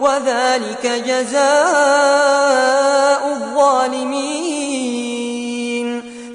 وذلك جزاء الظالمين.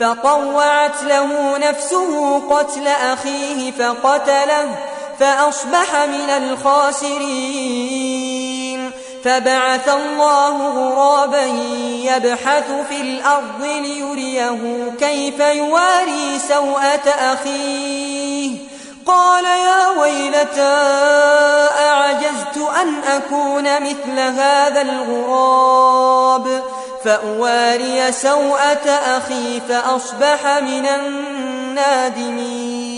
فطوعت له نفسه قتل أخيه فقتله فأصبح من الخاسرين. فبعث الله غرابا يبحث في الأرض ليريه كيف يواري سوءة أخيه. قال يا أعجزت أن أكون مثل هذا الغراب. فأواري سوءة أخي فأصبح من النادمين.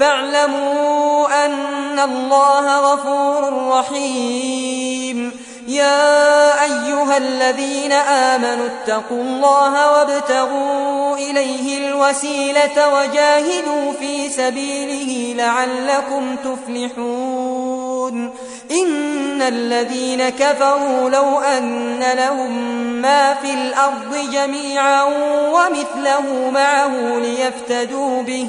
فاعلموا أن الله غفور رحيم. يا أيها الذين آمنوا اتقوا الله وابتغوا إليه الوسيلة وجاهدوا في سبيله لعلكم تفلحون. إن الذين كفروا لو أن لهم ما في الأرض جميعا ومثله معه ليفتدوا به